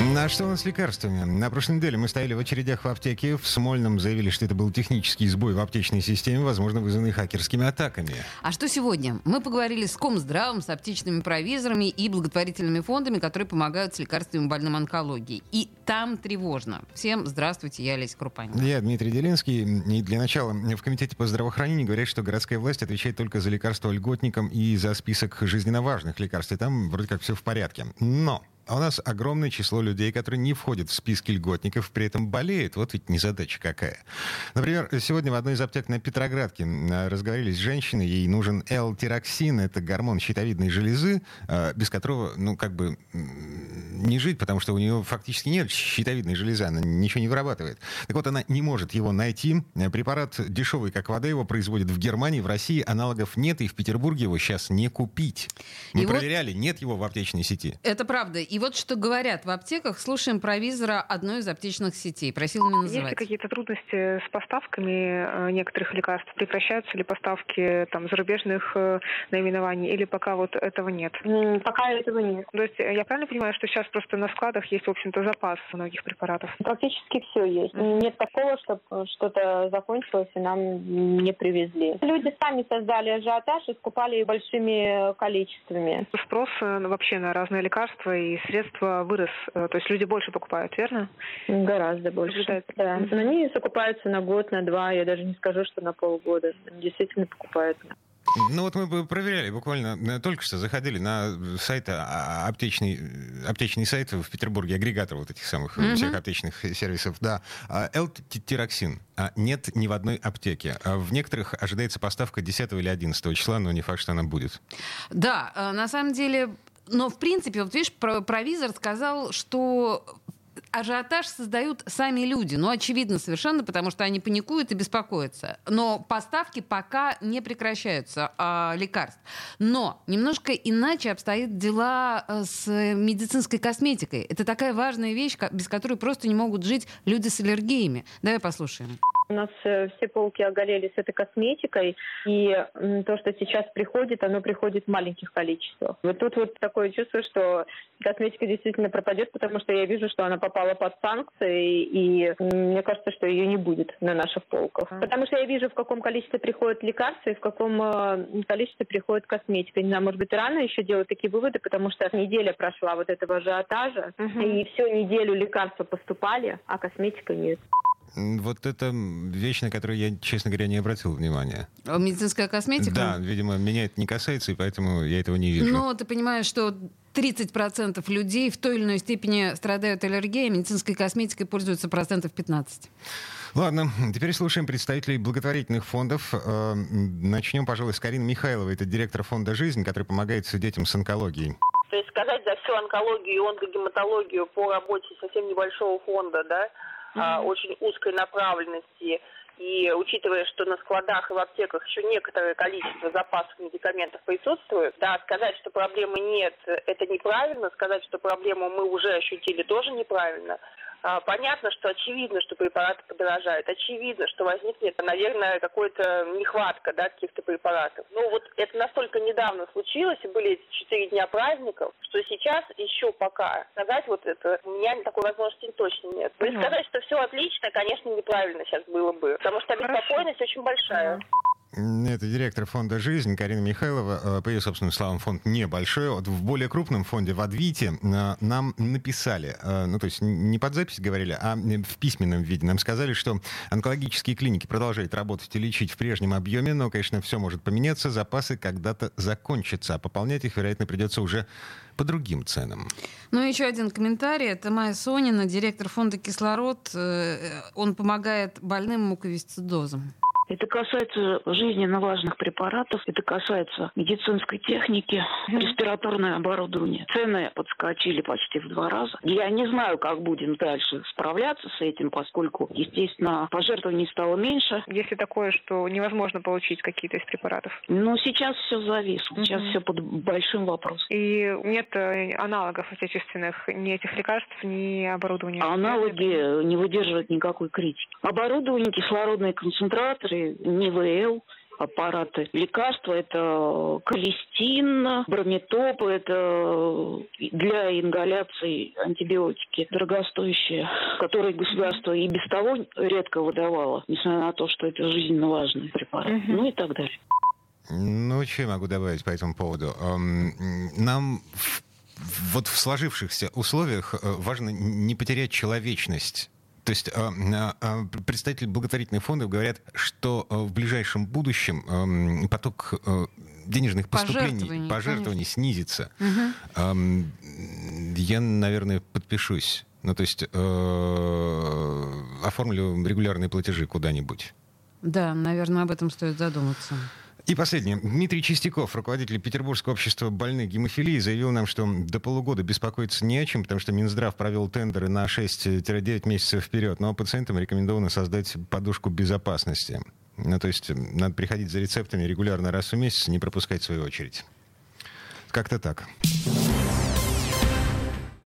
А что у нас с лекарствами? На прошлой неделе мы стояли в очередях в аптеке. В Смольном заявили, что это был технический сбой в аптечной системе, возможно, вызванный хакерскими атаками. А что сегодня? Мы поговорили с Комздравом, с аптечными провизорами и благотворительными фондами, которые помогают с лекарствами больным онкологии. И там тревожно. Всем здравствуйте, я Олеся Крупанин. Я Дмитрий Делинский. И для начала в Комитете по здравоохранению говорят, что городская власть отвечает только за лекарства льготникам и за список жизненно важных лекарств. И там вроде как все в порядке. Но а у нас огромное число людей, которые не входят в списки льготников, при этом болеют. Вот ведь незадача какая. Например, сегодня в одной из аптек на Петроградке разговаривали с женщиной, ей нужен L-тироксин, это гормон щитовидной железы, а, без которого, ну, как бы не жить, потому что у нее фактически нет щитовидной железы, она ничего не вырабатывает. Так вот, она не может его найти. Препарат дешевый, как вода, его производят в Германии, в России аналогов нет, и в Петербурге его сейчас не купить. Мы и проверяли, вот... нет его в аптечной сети. Это правда. И вот что говорят в аптеках, слушаем провизора одной из аптечных сетей. Просил меня называть. Есть ли какие-то трудности с поставками э, некоторых лекарств? Прекращаются ли поставки там, зарубежных э, наименований или пока вот этого нет? Пока этого нет. То есть я правильно понимаю, что сейчас просто на складах есть, в общем-то, запас многих препаратов? Практически все есть. Нет такого, чтобы что-то закончилось и нам не привезли. Люди сами создали ажиотаж и скупали большими количествами. Спрос э, вообще на разные лекарства и средства вырос. Э, то есть люди больше покупают, верно? Гораздо больше. Да. Но они закупаются на год, на два. Я даже не скажу, что на полгода. Действительно покупают. Ну вот мы проверяли, буквально э, только что заходили на сайт, а, а, аптечный, аптечный сайт в Петербурге, агрегатор вот этих самых mm-hmm. всех аптечных сервисов, да. L-тироксин а, нет ни в одной аптеке. В некоторых ожидается поставка 10 или 11 числа, но не факт, что она будет. Да, на самом деле но, в принципе, вот видишь, провизор сказал, что ажиотаж создают сами люди. Ну, очевидно совершенно, потому что они паникуют и беспокоятся. Но поставки пока не прекращаются а, лекарств. Но немножко иначе обстоят дела э, с медицинской косметикой. Это такая важная вещь, без которой просто не могут жить люди с аллергиями. Давай послушаем. У нас э, все полки оголели с этой косметикой, и то, что сейчас приходит, оно приходит в маленьких количествах. Вот тут вот такое чувство, что косметика действительно пропадет, потому что я вижу, что она попала под санкции, и мне кажется, что ее не будет на наших полках. Потому что я вижу, в каком количестве приходят лекарства и в каком э, количестве приходит косметика. Не знаю, может быть, рано еще делать такие выводы, потому что неделя прошла вот этого ажиотажа, угу. и всю неделю лекарства поступали, а косметика нет. Вот это вещь, на которую я, честно говоря, не обратил внимания. А медицинская косметика? Да, видимо, меня это не касается, и поэтому я этого не вижу. Ну, ты понимаешь, что 30% людей в той или иной степени страдают аллергией, а медицинской косметикой пользуются процентов 15. Ладно, теперь слушаем представителей благотворительных фондов. Э, начнем, пожалуй, с Карины Михайловой. Это директор фонда «Жизнь», который помогает детям с онкологией. То есть сказать за всю онкологию и онкогематологию по работе совсем небольшого фонда, да, mm-hmm. очень узкой направленности. И учитывая, что на складах и в аптеках еще некоторое количество запасов медикаментов присутствует, да, сказать, что проблемы нет, это неправильно. Сказать, что проблему мы уже ощутили, тоже неправильно. А, понятно, что очевидно, что препараты подорожают. Очевидно, что возникнет, наверное, какая-то нехватка да, каких-то препаратов. Но вот это настолько недавно случилось, и были эти четыре дня праздников, что сейчас еще пока сказать вот это, у меня такой возможности точно нет. И сказать, что все отлично, конечно, неправильно сейчас было бы, потому что обеспокоенность очень большая. Это директор фонда «Жизнь» Карина Михайлова. Э, по ее собственным словам, фонд небольшой. Вот в более крупном фонде, в Адвите, э, нам написали, э, ну то есть не под запись говорили, а в письменном виде. Нам сказали, что онкологические клиники продолжают работать и лечить в прежнем объеме, но, конечно, все может поменяться, запасы когда-то закончатся, а пополнять их, вероятно, придется уже по другим ценам. Ну, еще один комментарий. Это Майя Сонина, директор фонда «Кислород». Он помогает больным муковисцидозом. Это касается жизненно важных препаратов, это касается медицинской техники, респираторное оборудование. Цены подскочили почти в два раза. Я не знаю, как будем дальше справляться с этим, поскольку, естественно, пожертвований стало меньше. Если такое, что невозможно получить какие-то из препаратов? Ну, сейчас все зависло. Сейчас угу. все под большим вопросом. И нет э, аналогов отечественных ни этих лекарств, ни оборудования? Аналоги не выдерживают никакой критики. Оборудование, кислородные концентраторы, НИВЛ, аппараты. Лекарства – это колестин, брометоп, это для ингаляции антибиотики дорогостоящие, которые государство и без того редко выдавало, несмотря на то, что это жизненно важный препарат, угу. ну и так далее. Ну, что я могу добавить по этому поводу? Нам вот в сложившихся условиях э, важно не потерять человечность то есть а, а, а, представители благотворительных фондов говорят, что в ближайшем будущем эм, поток э, денежных поступлений, пожертвований, пожертвований снизится. Угу. Я, наверное, подпишусь. Ну, то есть э, оформлю регулярные платежи куда-нибудь. Да, наверное, об этом стоит задуматься. И последнее. Дмитрий Чистяков, руководитель Петербургского общества больных гемофилии, заявил нам, что до полугода беспокоиться не о чем, потому что Минздрав провел тендеры на 6-9 месяцев вперед, но пациентам рекомендовано создать подушку безопасности. Ну, то есть надо приходить за рецептами регулярно раз в месяц, не пропускать свою очередь. Как-то так.